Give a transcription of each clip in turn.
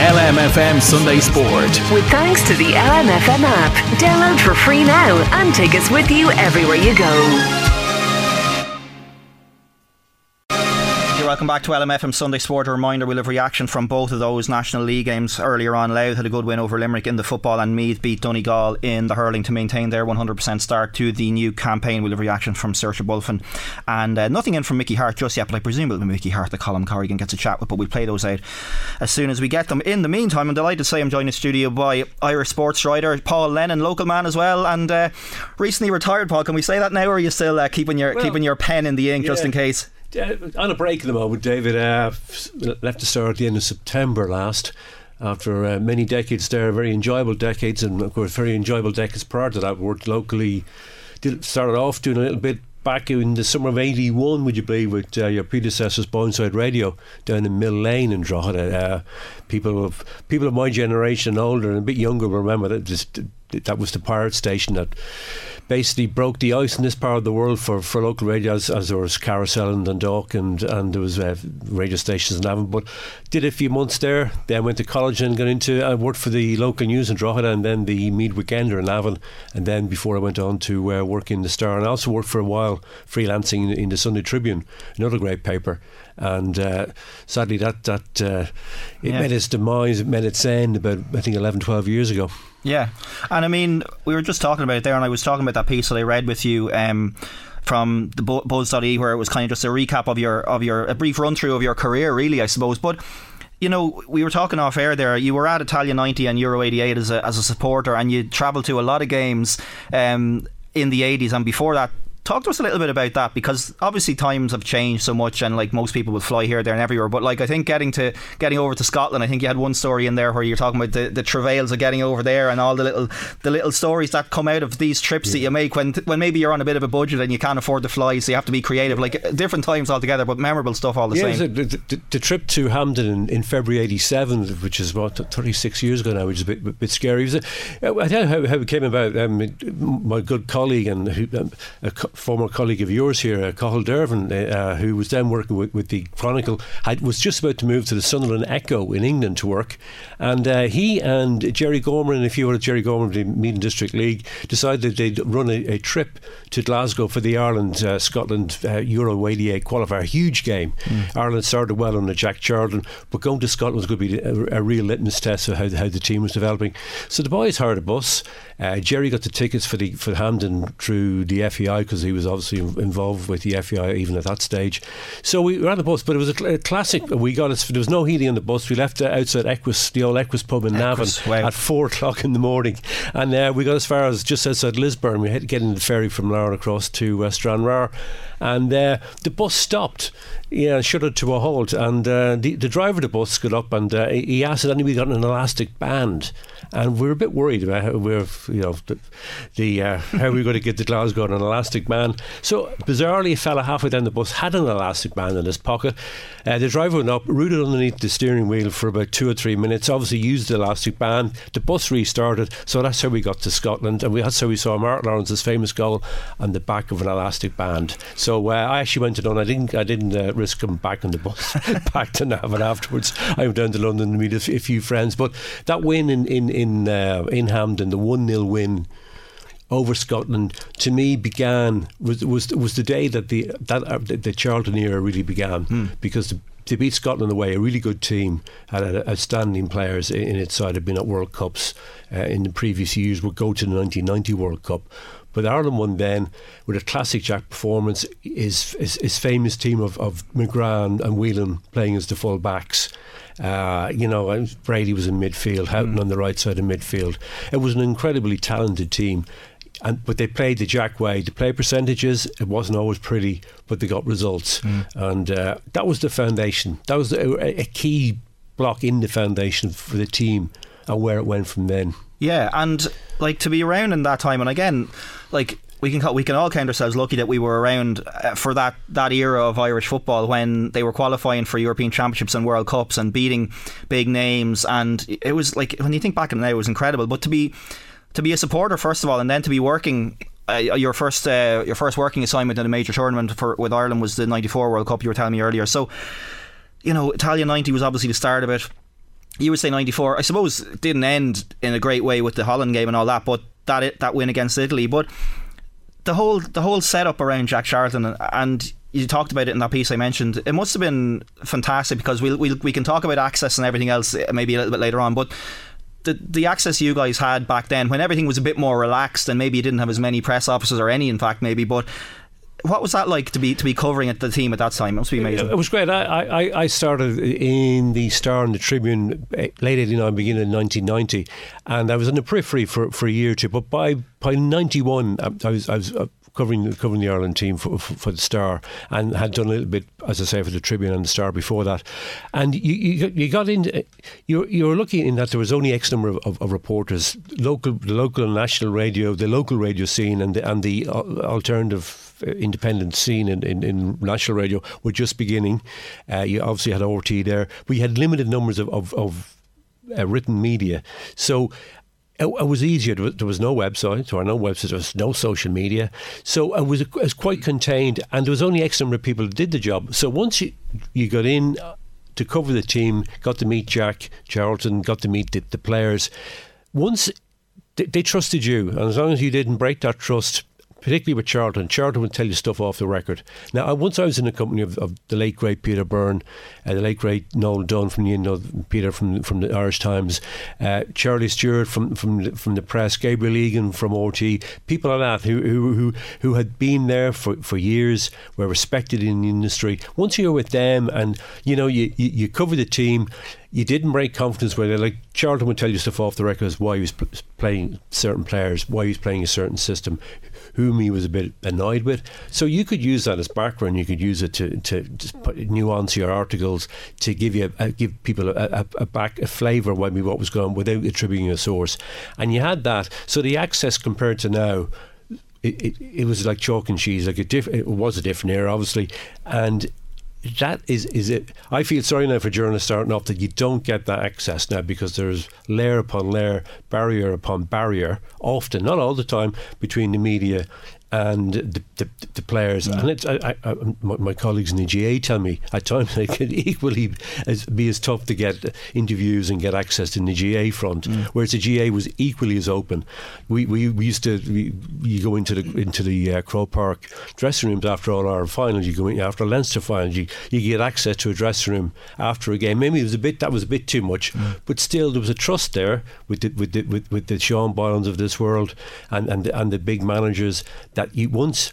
LMFM Sunday Sport. With thanks to the LMFM app. Download for free now and take us with you everywhere you go. Welcome back to LMFM Sunday Sport. A reminder we'll have reaction from both of those National League games earlier on. Louth had a good win over Limerick in the football, and Meath beat Donegal in the hurling to maintain their 100% start to the new campaign. We'll have reaction from Saoirse Bulfin, and uh, nothing in from Mickey Hart just yet, but I presume it'll be Mickey Hart, that Colin Corrigan gets a chat with, but we'll play those out as soon as we get them. In the meantime, I'm delighted to say I'm joined in studio by Irish sports writer Paul Lennon, local man as well, and uh, recently retired. Paul, can we say that now, or are you still uh, keeping your well, keeping your pen in the ink yeah. just in case? Uh, on a break at the moment, David. Uh, left the store at the end of September last. After uh, many decades there, very enjoyable decades, and of course, very enjoyable decades prior to that. Worked locally, did started off doing a little bit back in the summer of 81, would you believe, with uh, your predecessors, Boyneside Radio, down in Mill Lane in Drogheda. Uh, people of people of my generation, older and a bit younger, remember that just, that was the pirate station that basically broke the ice in this part of the world for, for local radio as, as there was Carousel in Dundalk and, and there was uh, radio stations in Navan. But did a few months there, then went to college and got into, I uh, worked for the local news in Drogheda and then the Meath Weekender in Navan. And then before I went on to uh, work in the Star and I also worked for a while freelancing in, in the Sunday Tribune, another great paper and uh, sadly that that uh, it yeah. met its demise, it met its end about I think 11, 12 years ago. Yeah, and I mean we were just talking about it there, and I was talking about that piece that I read with you. Um, from the Buzz.ie where it was kind of just a recap of your of your a brief run through of your career really I suppose but you know, we were talking off air there. You were at Italia 90 and Euro 88 as a, as a supporter, and you travelled to a lot of games um, in the 80s. And before that, talk to us a little bit about that because obviously times have changed so much and like most people would fly here there and everywhere. But like I think getting to getting over to Scotland I think you had one story in there where you're talking about the, the travails of getting over there and all the little the little stories that come out of these trips yeah. that you make when when maybe you're on a bit of a budget and you can't afford to fly so you have to be creative. Like different times altogether but memorable stuff all the yeah, same. the, the, the, trip to Hampden in, in, February 87 which is about 36 years ago now which is a bit, a bit scary it? A, I tell you how, how it came about um, my good colleague and who, um, a former colleague of yours here, uh, Cathal Dervan, uh, uh, who was then working with, with the Chronicle, had, was just about to move to the Sunderland Echo in England to work. And uh, he and Jerry Gorman and a few other Jerry Gorman of the Meath District League decided they'd run a, a trip to Glasgow for the Ireland uh, Scotland uh, Euro 88 qualifier. Huge game. Mm. Ireland started well under Jack Charlton, but going to Scotland was going to be a, a real litmus test of how, how the team was developing. So the boys hired a bus. Uh, Jerry got the tickets for the for Hampden through the FAI because he was obviously involved with the FAI even at that stage. So we were on the bus, but it was a, a classic. We got us. There was no heating on the bus. We left outside Equus, the old Equus pub in Navan wow. at four o'clock in the morning, and uh, we got as far as just outside Lisburn. We had to get in the ferry from Larne across to uh, Stranraer, and uh, the bus stopped yeah, shuddered to a halt. And uh, the, the driver of the bus got up and uh, he asked if anybody got an elastic band. And we are a bit worried about how we're, you know, the, the uh, how we are going to get to Glasgow on an elastic band. So bizarrely, a fella halfway down the bus had an elastic band in his pocket. Uh, the driver went up, rooted underneath the steering wheel for about two or three minutes. Obviously, used the elastic band. The bus restarted. So that's how we got to Scotland, and we, that's how we saw Mark Lawrenson's famous goal on the back of an elastic band. So uh, I actually went to London. I didn't. I didn't uh, risk coming back on the bus back to Navan afterwards. I went down to London to meet a, a few friends. But that win in in in uh, in Hampden, the one 0 win over Scotland to me began was was was the day that the that uh, the, the Charlton era really began Hmm. because the, they beat Scotland away, a really good team, had outstanding players in, in its side, had been at World Cups uh, in the previous years, would go to the 1990 World Cup. But Ireland won then with a classic Jack performance. His, his, his famous team of, of McGrath and, and Whelan playing as the full backs. Uh, you know, Brady was in midfield, Houghton on the right side of midfield. It was an incredibly talented team. And, but they played the Jack way. The play percentages, it wasn't always pretty, but they got results. And uh, that was the foundation. That was a, a key block in the foundation for the team and where it went from then. Yeah, and like to be around in that time, and again, like we can we can all count ourselves lucky that we were around uh, for that that era of Irish football when they were qualifying for European Championships and World Cups and beating big names, and it was like when you think back on it it was incredible. But to be to be a supporter first of all, and then to be working. Uh, your first, uh, your first working assignment in a major tournament for with Ireland was the '94 World Cup. You were telling me earlier, so you know, Italia '90 was obviously the start of it you would say 94 I suppose didn't end in a great way with the Holland game and all that but that it, that win against Italy. But the whole the whole setup around Jack Charlton and, you talked about it in that piece I mentioned it must have been fantastic because we'll, we'll, we can talk about access and everything else maybe a little bit later on but the the access you guys had back then when everything was a bit more relaxed and maybe you didn't have as many press officers or any in fact maybe but what was that like to be to be covering at the team at that time? It must be amazing. It was great. I, I, I started in the Star and the Tribune eh, late 89, beginning of 1990, and I was in the periphery for, for a year or two. But by by 91, I was, I was uh, covering covering the Ireland team for, for, for, the Star and had done a little bit, as I say, for the Tribune and the Star before that. And you you, you got in, you you were lucky in that there was only X number of, of, of reporters, local, the local and national radio, the local radio scene, and the, and the alternative independent scene in, in, in, national radio were just beginning. Uh, you obviously had RTÉ there, you had limited numbers of, of, of uh, written media. So it, it, was easier. There was no website, there no websites, there was no social media. So it was, it was quite contained, and there was only X number of people who did the job. So once you, you got in to cover the team, got to meet Jack Charlton, got to meet the, the players, once they, they trusted you, and as long as you didn't break that trust, particularly with Charlton. Charlton would tell you stuff off the record. Now, once I was in the company of, of the late great Peter Byrne, uh, the late great Noel Dunn from the you know, Peter from from the Irish Times, uh, Charlie Stewart from from the, from the press, Gabriel Egan from RTÉ, people like that who who who, who had been there for, for years, were respected in the industry. Once you're with them, and you know you you, you cover the team you didn't break confidence where they like Charlton would tell you stuff off the record as why he was playing certain players, why he was playing a certain system, whom he was a bit annoyed with. So you could use that as background. You could use it to to nuance your articles to give you a, give people a, a, a back a flavour of maybe what was going on without attributing a source. And you had that. So the access compared to now. It, it, it was like chalk and cheese. Like diff- it was a different era, obviously, and that is is it I feel sorry now for journalists starting off that you don't get that access now because there's layer upon layer barrier upon barrier often not all the time between the media and the, the, the players yeah. and it's I, I, my, my, colleagues in the GAA tell me at times it can equally as, be as tough to get interviews and get access in the GAA front mm. whereas the GAA was equally as open we, we, we used to we, you go into the into the uh, Croke Park dressing rooms after all our finals you go in after Leinster finals you, you get access to a dressing room after a game maybe it was a bit that was a bit too much mm. but still there was a trust there with the, with the, with, with the Sean Boylan's of this world and and the, and the big managers that you once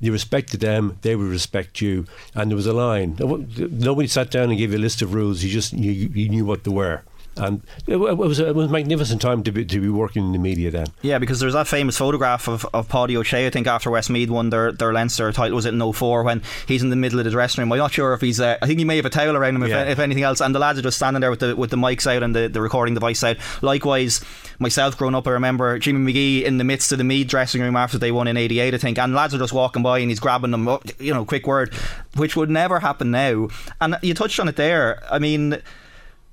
you respected them, they would respect you, and there was a line. Nobody sat down and gave you a list of rules. You just you, you knew what they were. And it was, a, it was a magnificent time to be, to be working in the media then. Yeah, because there's that famous photograph of, of Paddy O'Shea, I think, after Westmeath won their, their Leinster title, was it in 04, when he's in the middle of the dressing room. I'm not sure if he's, uh, I think he may have a towel around him, if, Yeah. if anything else, and the lads are just standing there with the with the mics out and the, the recording device out. Likewise, myself growing up, I remember Jimmy Magee in the midst of the Meath dressing room after they won in 88, I think, and lads are just walking by and he's grabbing them, you know, quick word, which would never happen now. And you touched on it there. I mean,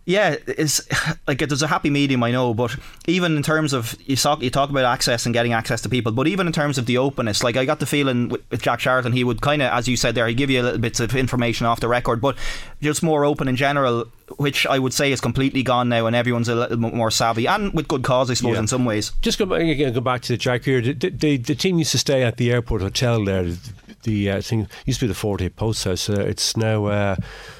yeah, it's like there's a happy medium, I know, but even in terms of you talk, you talk about access and getting access to people, but even in terms of the openness, like I got the feeling with, with Jack Charlton, he would kind of, as you said there, he'd give you a little bits of information off the record, but just more open in general. which I would say is completely gone now, and everyone's a little bit more savvy, and with good cause, I suppose, Yeah. in some ways. Just go back, again, go back to the Jack here. The, the, the team used to stay at the airport hotel there. The uh, thing used to be the Forte Post House. Uh, it's now uh,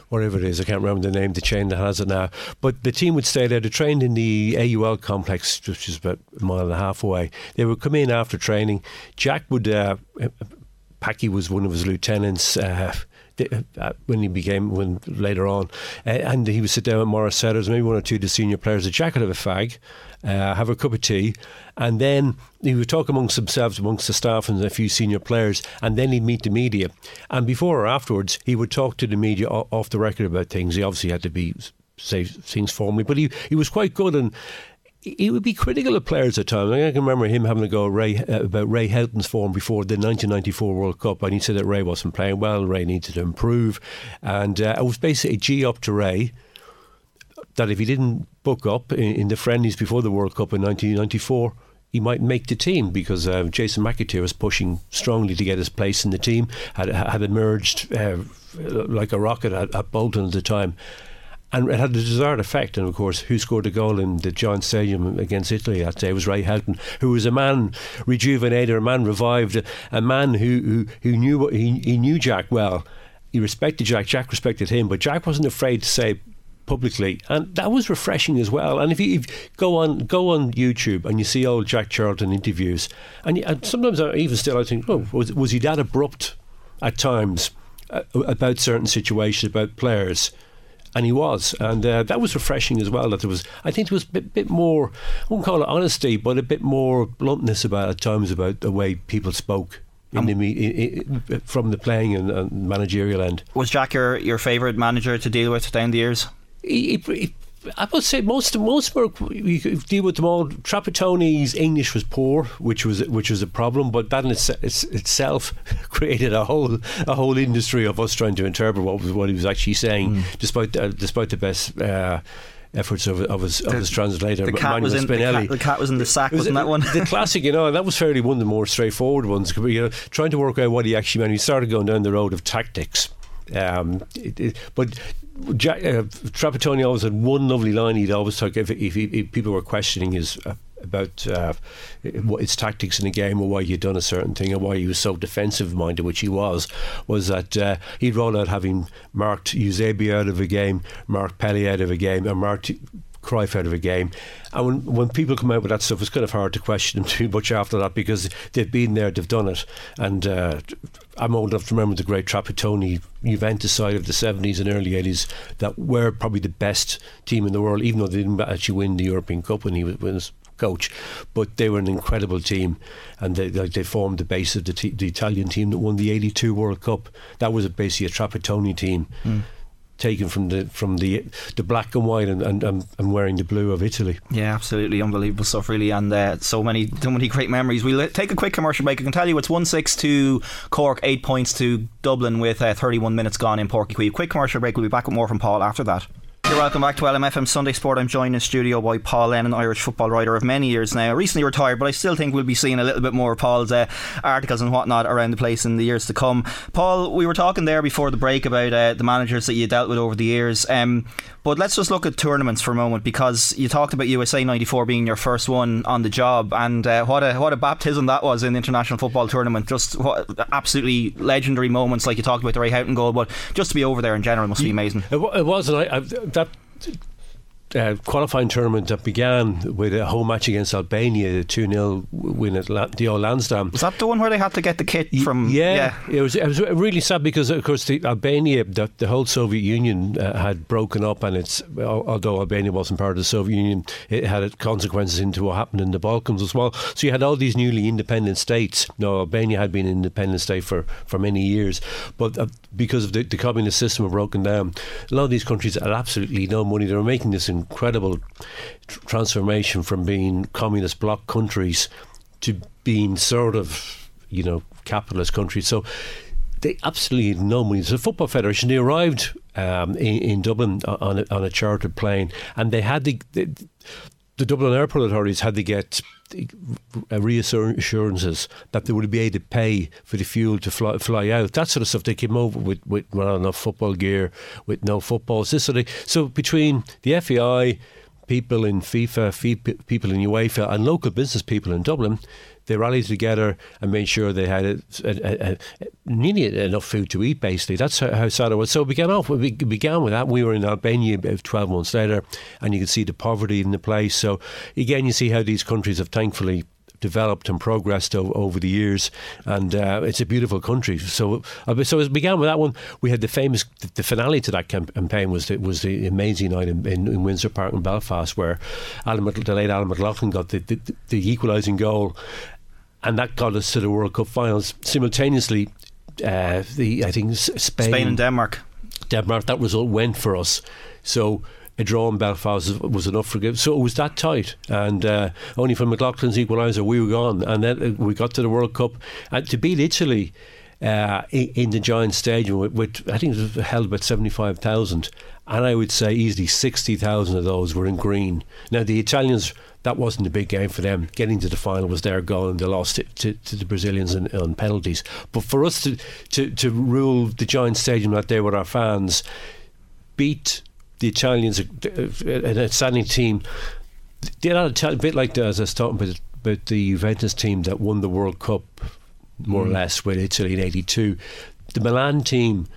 whatever it is. I can't remember the name. The chain that has it now. But the team would stay there. They trained in the AUL complex, which is about a mile and a half away. They would come in after training. Jack would. Uh, Packy was one of his lieutenants. Uh, when he became when later on, uh, and he would sit down with Maurice Setters, maybe one or two of the senior players. The jacket of a fag, uh, have a cup of tea, and then he would talk amongst themselves, amongst the staff and a few senior players, and then he'd meet the media. And before or afterwards, he would talk to the media off the record about things. He obviously had to be say things formally, but he he was quite good and he would be critical of players at times. I can remember him having a go Ray, uh, about Ray Houghton's form before the 1994 World Cup, and he said that Ray wasn't playing well. Ray needed to improve, and uh, it was basically G up to Ray that if he didn't book up in, in the friendlies before the World Cup in 1994. He might make the team because uh, Jason McAteer was pushing strongly to get his place in the team. had had emerged uh, like a rocket at, at Bolton at the time, and it had the desired effect. And of course, who scored the goal in the Giant Stadium against Italy that day was Ray Houghton, who was a man rejuvenated, a man revived, a man who who, who knew what he, he knew Jack well. He respected Jack. Jack respected him, but Jack wasn't afraid to say publicly, and that was refreshing as well. And if you, if go on go on YouTube and you see old Jack Charlton interviews, and, and sometimes I even still I think, oh, was was he that abrupt at times uh, about certain situations about players? And he was, and uh, that was refreshing as well. That there was, I think, there was a bit, bit more. I won't call it honesty, but a bit more bluntness about at times about the way people spoke. In the me- i i from the playing and, and managerial end, Was Jack your, your favourite manager to deal with down the years? he, he, he- I would say most most were you deal with them all. Trapattoni's English was poor, which was which was a problem, but that in its, its, itself created a whole a whole industry of us trying to interpret what was what he was actually saying, despite uh, despite the best. Uh, Efforts of, of his of his translator, The cat, Manuel was in, the, Spinelli. cat, the cat was in the sack, was wasn't that one? the classic, you know, and that was fairly one of the more straightforward ones. You know, trying to work out what he actually meant. He started going down the road of tactics. Um, it, it, but Jack, uh, Trapattoni always had one lovely line. He'd always talk if, if, if people were questioning his. Uh, about uh, his tactics in the game or why he'd done a certain thing or why he was so defensive minded, which he was, was that uh, he'd roll out having marked Eusebio out of a game, marked Pelé out of a game, and marked Cruyff out of a game. And when, when people come out with that stuff, it's kind of hard to question them too much after that because they've been there, they've done it. And uh, I'm old enough to remember the great Trapattoni Juventus side of the 70s and early 80s that were probably the best team in the world, even though they didn't actually win the European Cup when he was, coach. But they were an incredible team, and they they, they formed the base of the, te- the Italian team that won the '82 World Cup. That was basically a Trapattoni team. Hmm. Taken from the from the the black and white and, and, and, wearing the blue of Italy. Yeah, absolutely unbelievable stuff, really, and uh, so many, so many great memories. We'll uh, take a quick commercial break. I can tell you it's one six to Cork, eight points to Dublin with uh, thirty one minutes gone in Porky Quick commercial break. We'll be back with more from Paul after that. You're welcome back to LMFM Sunday Sport. I'm joined in studio by Paul Lennon, Irish football writer of many years now. Recently retired, but I still think we'll be seeing a little bit more of Paul's uh, articles and whatnot around the place in the years to come. Paul, we were talking there before the break about uh, the managers that you dealt with over the years. Um, but let's just look at tournaments for a moment because you talked about USA '94 being your first one on the job, and uh, what a what a baptism that was in the international football tournament. Just what absolutely legendary moments, like you talked about the Ray Houghton goal, but just to be over there in general must be amazing. It, was, and I, I, that uh, qualifying tournament that began with a home match against Albania, a 2 0 win at La- the old Lansdowne. Was that the one where they had to get the kit from? yeah, it was. It was really sad because, of course, the Albania, the, the whole Soviet Union uh, had broken up, and it's although Albania wasn't part of the Soviet Union, it had consequences into what happened in the Balkans as well. So you had all these newly independent states. No, Albania had been an independent state for, for many years, but uh, because of the, the communist system had broken down, a lot of these countries had absolutely no money. They were making this incredible tr- transformation from being communist bloc countries to being sort of, you know, capitalist countries. So they absolutely had no money. The Football Federation, they arrived um, in, in Dublin on a, on a chartered plane and they had the, the the Dublin Airport authorities had to get Uh, reassurances that they would be able to pay for the fuel to fly, fly out. That sort of stuff. They came over with, with not enough football gear, with no footballs. This so between the FAI, people in FIFA, people in UEFA, and local business people in Dublin, they rallied together and made sure they had a, a, a, nearly enough food to eat. Basically, that's how, how, sad it was. So we began off. We began with that. We were in Albania about twelve months later, and you can see the poverty in the place. So again, you see how these countries have thankfully developed and progressed o- over the years, and uh, it's a beautiful country. So, uh, so it began with that one. We had the famous, the finale to that campaign was the, was the amazing night in, in, in Windsor Park in Belfast, where Alan, the late Alan McLoughlin got the, the, the equalising goal, and that got us to the World Cup finals. Simultaneously, uh, the I think Spain, Spain and Denmark. Denmark, that result went for us. So a draw in Belfast was enough for give. So it was that tight, and uh, only for McLoughlin's equaliser we were gone, and then we got to the World Cup and to beat Italy. Uh, in the Giant Stadium, with I think it was held about seventy five thousand, and I would say easily sixty thousand of those were in green. Now the Italians that wasn't a big game for them. Getting to the final was their goal, and they lost it to, to the Brazilians on, on, penalties. But for us to, to, to rule the Giant Stadium that day with our fans, beat the Italians, an outstanding team. They're not a bit like the, as I was talking about, about the Juventus team that won the World Cup, more mm. or less, with Italy in '82. The Milan team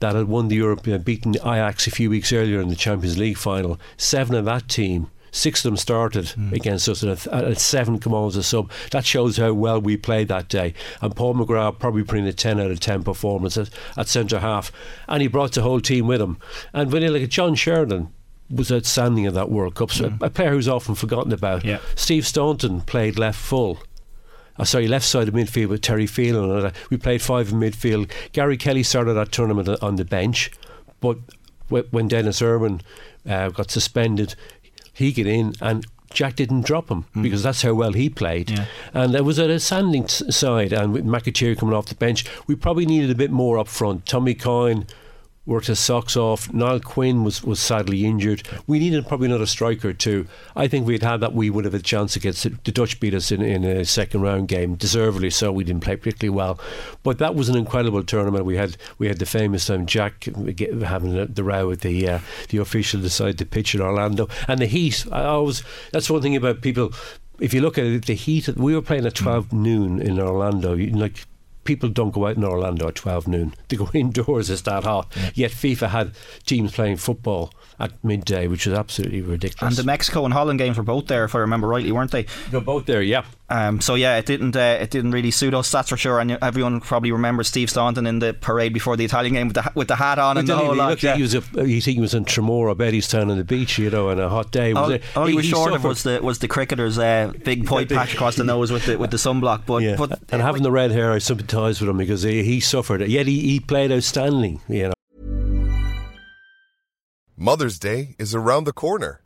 that had won the European, uh, beaten Ajax a few weeks earlier in the Champions League final. Seven of that team Six of them started mm. against us, and, a, seven come on as a sub. That shows how well we played that day. And Paul McGrath probably putting a 10 out of 10 performance at, at centre half. And he brought the whole team with him. And when like John Sheridan, was outstanding in that World Cup. So mm. a, a, player who's often forgotten about. Yeah. Steve Staunton played left full. Oh, sorry, left side of midfield with Terry Phelan. We played five in midfield. Gary Kelly started that tournament on the bench, but when Denis Irwin uh, got suspended, he get in and Jack didn't drop him mm. because that's how well he played. Yeah. And there was a standing side, and with McAteer coming off the bench, we probably needed a bit more up front. Tommy Coyne worked his socks off. Niall Quinn was, was sadly injured. We needed probably another striker too. I think we'd had that, we would have a chance against the Dutch beat us in, in a second round game, deservedly so. We didn't play particularly well, but that was an incredible tournament. We had we had the famous time Jack having the row with the uh, the official decide to pitch in Orlando and the heat. I always that's one thing about people if you look at it, the heat, we were playing at 12 noon in Orlando. Like people don't go out in Orlando at 12 noon. They go indoors, it's that hot. Yeah. Yet FIFA had teams playing football at midday, which is absolutely ridiculous. And the Mexico and Holland games were both there, if I remember rightly, weren't they? They're both there, yeah. Um, so yeah, it didn't uh, it didn't really suit us. That's for sure. And everyone probably remembers Steve Staunton in the parade before the Italian game with the with the hat on and the whole lot. Yeah. He was a, you think he was in Tremora, Bettystown on the beach, you know, on a hot day. Was all, it, all he, he was short of was the was the cricketer's uh, big point patch across the nose with the with the sunblock. But, yeah. but and having the red hair, I sympathise with him because he, he suffered. Yet he, he played outstanding. You know. Mother's Day is around the corner.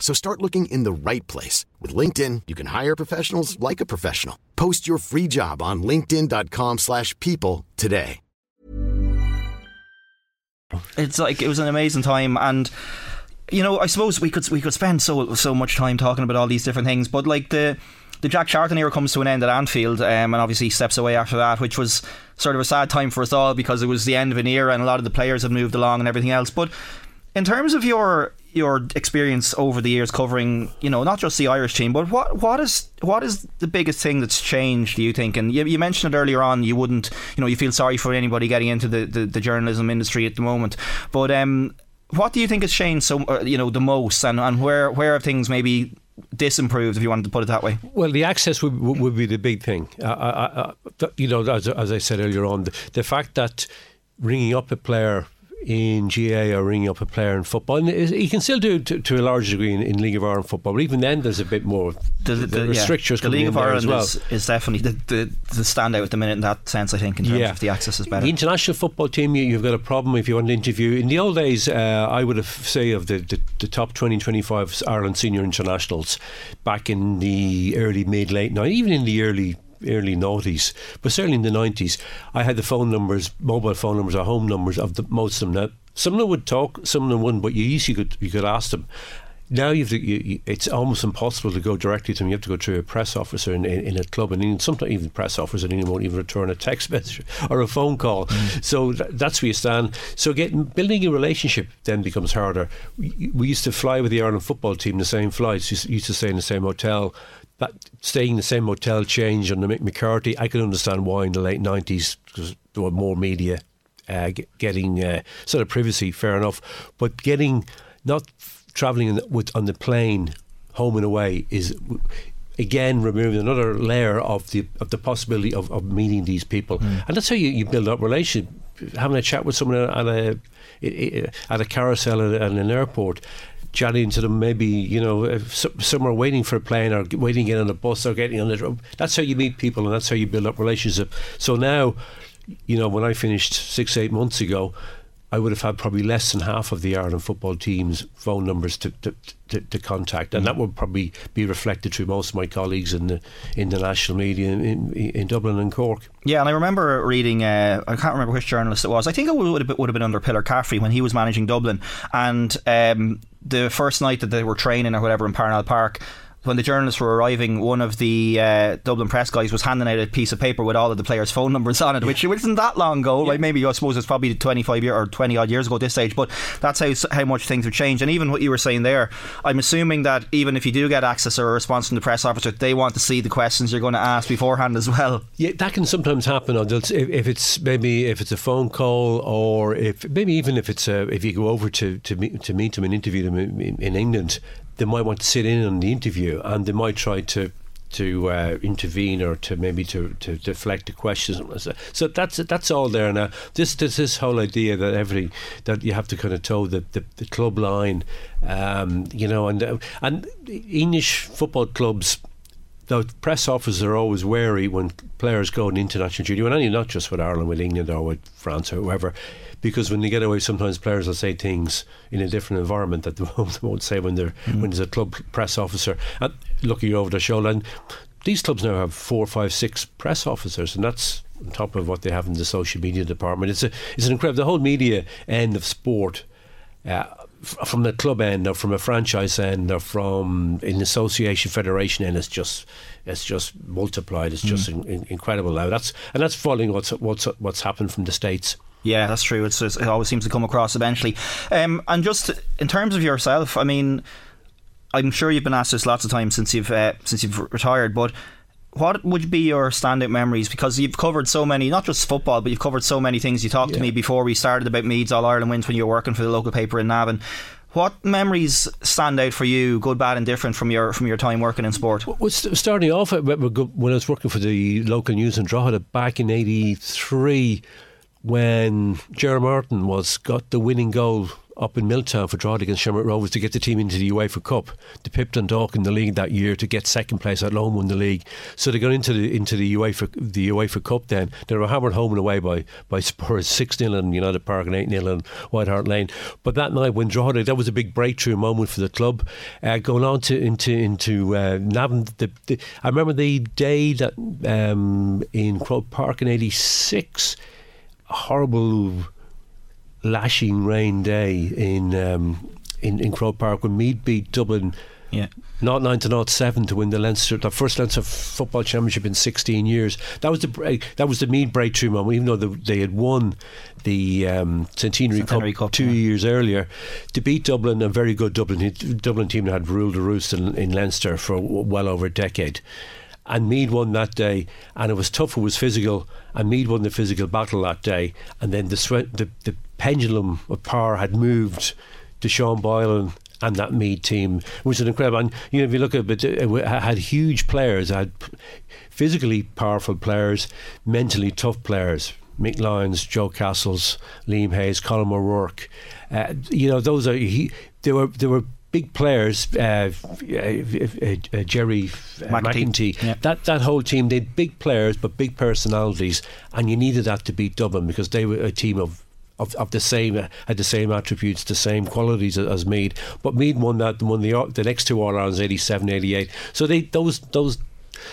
So start looking in the right place. With LinkedIn, you can hire professionals like a professional. Post your free job on linkedin.com slash people today. It's like it was an amazing time, and you know, I suppose we could we could spend so so much time talking about all these different things, but like the the Jack Charlton era comes to an end at Anfield, um, and obviously steps away after that, which was sort of a sad time for us all because it was the end of an era, and a lot of the players have moved along and everything else. But in terms of your your experience over the years covering, you know, not just the Irish team, but what what is what is the biggest thing that's changed? Do you think? And you, you mentioned it earlier on. You wouldn't, you know, you feel sorry for anybody getting into the, the, the journalism industry at the moment. But um, what do you think has changed so uh, you know the most, and, and where where have things maybe disimproved, if you wanted to put it that way? Well, the access would, would be the big thing. Uh, uh, uh, you know, as, as I said earlier on, the, the fact that ringing up a player in GAA or ringing up a player in football. And he can still do it to, to, a large degree in, in, League of Ireland football, but even then there's a bit more the, the, the restrictions. Yeah. The League of Ireland well. is, is, definitely the, the, the standout at the minute in that sense. I think in terms yeah. of the access is better. The international football team, you, have got a problem if you want to interview. In the old days, uh, I would have say of the, the, the top 20, 25 Ireland senior internationals back in the early, mid, late night, even in the early early noughties, but certainly in the nineties, I had the phone numbers, mobile phone numbers, or home numbers of the, most of them. Now, some of them would talk, some of them wouldn't, but you usually could you could ask them. Now you have to, you, you, it's almost impossible to go directly to them. You have to go through a press officer in, in, in a club, and even, sometimes even press officers and even won't even return a text message or a phone call. Mm. So th- that's where you stand. So getting building a relationship then becomes harder. We, we used to fly with the Ireland football team the same flights. Used to stay in the same hotel that staying in the same hotel change under Mick McCarthy, I can understand why in the late 90s because there were more media uh, getting uh, sort of privacy, fair enough. But getting, not travelling with on the plane home and away is again removing another layer of the of the possibility of, of meeting these people. Mm. And that's how you, you build up relationship. Having a chat with someone at a at a carousel at an airport chatting to them, maybe you know somewhere waiting for a plane or waiting in on a bus or getting on the. That's how you meet people, and that's how you build up relationship. So now, you know, when I finished six eight months ago. I would have had probably less than half of the Ireland football team's phone numbers to, to, to, to contact, and that would probably be reflected through most of my colleagues in the in the national media in, in, in Dublin and Cork. Yeah, and I remember reading. Uh, I can't remember which journalist it was. I think it would have been, would have been under Pillar Caffrey when he was managing Dublin, and um, the first night that they were training or whatever in Parnell Park, when the journalists were arriving, one of the uh, Dublin press guys was handing out a piece of paper with all of the players' phone numbers on it, which wasn't that long ago. Yeah. Like maybe I suppose it's probably 25 year or 20 odd years ago at this stage, but that's how how much things have changed. And even what you were saying there, I'm assuming that even if you do get access or a response from the press officer, they want to see the questions you're going to ask beforehand as well. Yeah, that can sometimes happen. If, if it's maybe if it's a phone call or if maybe even if it's a, if you go over to to meet, to meet them and interview them in, in England they might want to sit in on the interview and they might try to to uh, intervene or to maybe to, to deflect the questions. So that's that's all there now. This this, this whole idea that every that you have to kind of toe the, the, the club line, um, you know, and uh, and English football clubs. The press officers are always wary when players go on international duty, and only not just with Ireland, with England or with France or whoever because when they get away, sometimes players will say things in a different environment that they won't say when they're mm. when there's a club press officer and looking over their shoulder. And these clubs now have four, five, six press officers, and that's on top of what they have in the social media department. It's a, it's an incredible. The whole media end of sport. Uh, from the club end or from a franchise end or from an association federation end it's just it's just multiplied it's just mm. in, incredible now that's and that's following what's what's what's happened from the states yeah, that's true. It's, it always seems to come across eventually. Um, and just in terms of yourself, I mean, I'm sure you've been asked this lots of times since you've uh, since you've retired, but what would be your standout memories? Because you've covered so many, not just football, but you've covered so many things. You talked yeah. to me before we started about Meath's All Ireland wins when you were working for the local paper in Navan. What memories stand out for you, good, bad, and different from your from your time working in sport? Well, starting off when I was working for the local news in Drogheda back in '83 when Jerry Martin was got the winning goal up in Milltown for Drogheda against Shamrock Rovers to get the team into the UEFA Cup. The Pip Dundalk in the league that year to get second place Athlone won the league. So they got into the into the UEFA the UEFA Cup then. They were hammered home and away by, by Spurs 6 0 in United Park and 8 0 in White Hart Lane. But that night when Drogheda that was a big breakthrough moment for the club. Uh, going on to into into uh, the, the, I remember the day that um, in Croke Park in eighty six horrible lashing rain day in um, in, in Croke Park when Meath beat Dublin. Yeah. Not nine to not seven to win the Leinster, the first Leinster football championship in 16 years. That was the break, that was the Meath breakthrough moment. Even though the, they had won the um, Centenary, Centenary Cup, Cup, two yeah. years earlier, to beat Dublin, a very good Dublin Dublin team that had ruled the roost in, in Leinster for well over a decade. And Meath won that day, and it was tough. It was physical, and Meath won the physical battle that day. And then the swe- the, the pendulum of power had moved to Sean Boylan and that Meath team, which is incredible. And you know, if you look at it, it had huge players, had physically powerful players, mentally tough players. Mick Lyons, Joe Cassells, Liam Hayes, Colin O'Rourke. Uh, you know, those are he, they were they were big players. Uh, uh, uh, Gerry uh, McEntee. Yeah. That that whole team, they had big players but big personalities, and you needed that to beat Dublin because they were a team of. Of, of the same had the same attributes, the same qualities as, as Meath, but Meath won that, won the the next two All Irelands, 87, 88. So they those those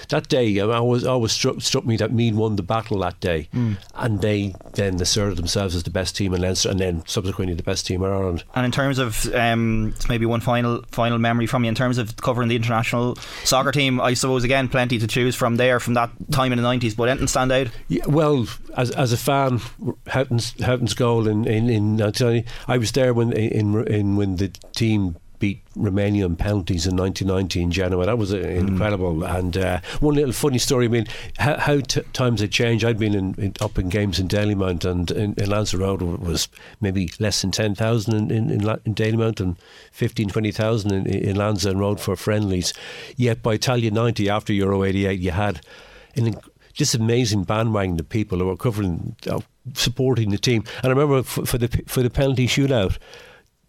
that day, I was always struck, struck me that Meath won the battle that day, and they then asserted themselves as the best team in Leinster, and then subsequently the best team in Ireland. And in terms of um, maybe one final final memory from you in terms of covering the international soccer team, I suppose again plenty to choose from there from that time in the nineties. But anything stand out? Yeah, well, as as a fan, Houghton's, Houghton's goal in in, in I'll tell you, I was there when in in when the team beat Romania in penalties in 1990 in Genoa. That was uh, incredible. And uh, one little funny story. I mean, how, how t- times had changed. I'd been in, in, up in games in Dalymount, and in, in Lancer Road was maybe less than 10,000 in, in, in, La- in Dalymount and 15, 20,000 in, in Road for friendlies. Yet by Italia 90, after Euro 88, you had an just amazing bandwagon of people who were covering, uh, supporting the team. And I remember for, for the for the penalty shootout,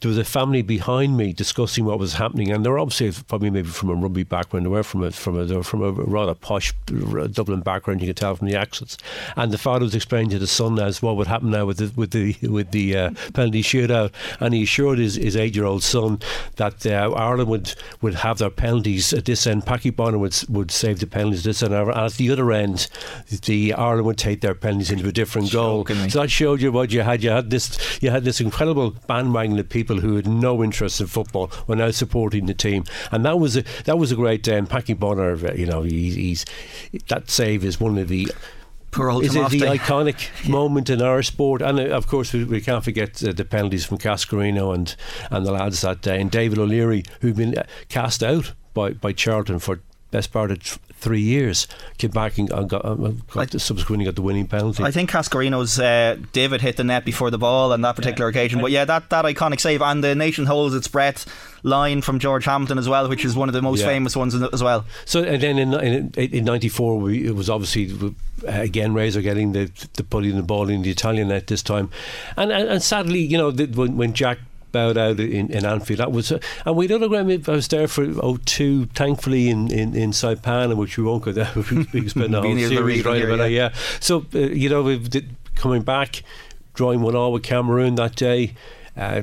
there was a family behind me discussing what was happening, and they were obviously probably maybe from a rugby background. They were from a from a they were from a rather posh Dublin background. You could tell from the accents. And the father was explaining to the son as what would happen now with the with the with the uh, penalty shootout, and he assured his, his eight year old son that uh, Ireland would would have their penalties at this end. Paddy Bonner would would save the penalties at this end, and at the other end, the Ireland would take their penalties into a different goal. So that showed you what you had. You had this you had this incredible bandwagon of people who had no interest in football were now supporting the team, and that was a that was a great um, Packy Bonner. uh, You know, he, he's that save is one of the. Poor old Is it the iconic moment in our sport? And uh, of course, we, we can't forget uh, the penalties from Cascarino and, and the lads that day, and David O'Leary, who'd been cast out by, by Charlton for best part of three years, came back and got, uh, got subsequently got the winning penalty. I think Cascarino's uh, David hit the net before the ball on that particular occasion. But yeah, that, that iconic save and the nation holds its breath line from George Hamilton as well, which is one of the most Yeah. famous ones as well. So and then in in, in '94, we, it was obviously uh, again Razor getting the the putting the ball in the Italian net this time, and and, and sadly, you know, the, when when Jack bowed out in, in Anfield. That was, uh, and we don't agree. I was there for oh two, thankfully in in, in Saipan, which we won't go there. we we spend the whole series right here, about it. yeah. Yeah. So uh, you know, we've did, coming back, drawing one all with Cameroon that day. Uh,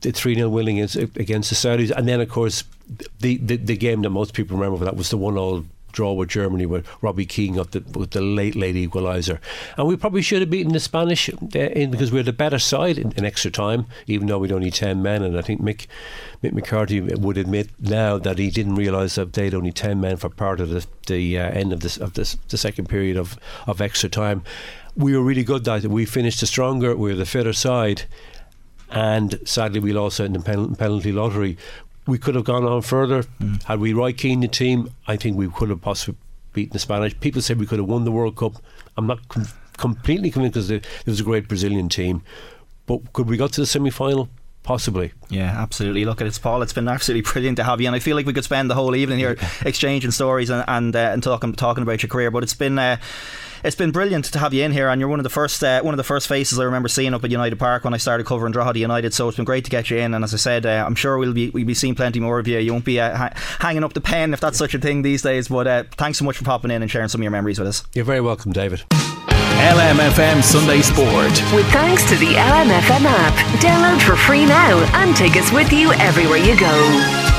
the 3 0 winning against the Saudis. And then, of course, the, the, the game that most people remember that was the one all draw with Germany with Robbie Keane got the, with the late, late equaliser. And we probably should have beaten the Spanish uh, in because we're the better side in, in extra time, even though we'd only 10 men. And I think Mick, Mick McCarthy would admit now that he didn't realise that they'd only 10 men for part of the, the uh, end of, this, of this, the second period of, of extra time. We were really good that we finished the stronger, we were the fitter side and sadly we lost out in the penalty lottery. We could have gone on further. Had we Roy Keane the team, I think we could have possibly beaten the Spanish. People say we could have won the World Cup. I'm not com- completely convinced because there was a great Brazilian team. But could we got to the semi final? Possibly. Yeah, absolutely. Look at it, Paul. It's been absolutely brilliant to have you, and I feel like we could spend the whole evening here exchanging stories and and, uh, and talking talking about your career. But it's been. Uh, it's been brilliant to have you in here, and you're one of the first uh, one of the first faces I remember seeing up at United Park when I started covering Drogheda United. So it's been great to get you in, and as I said, uh, I'm sure we'll be we'll be seeing plenty more of you. You won't be uh, ha- hanging up the pen if that's such a thing these days. But uh, thanks so much for popping in and sharing some of your memories with us. You're very welcome, David. LMFM Sunday Sport. With thanks to the LMFM app. Download for free now and take us with you everywhere you go.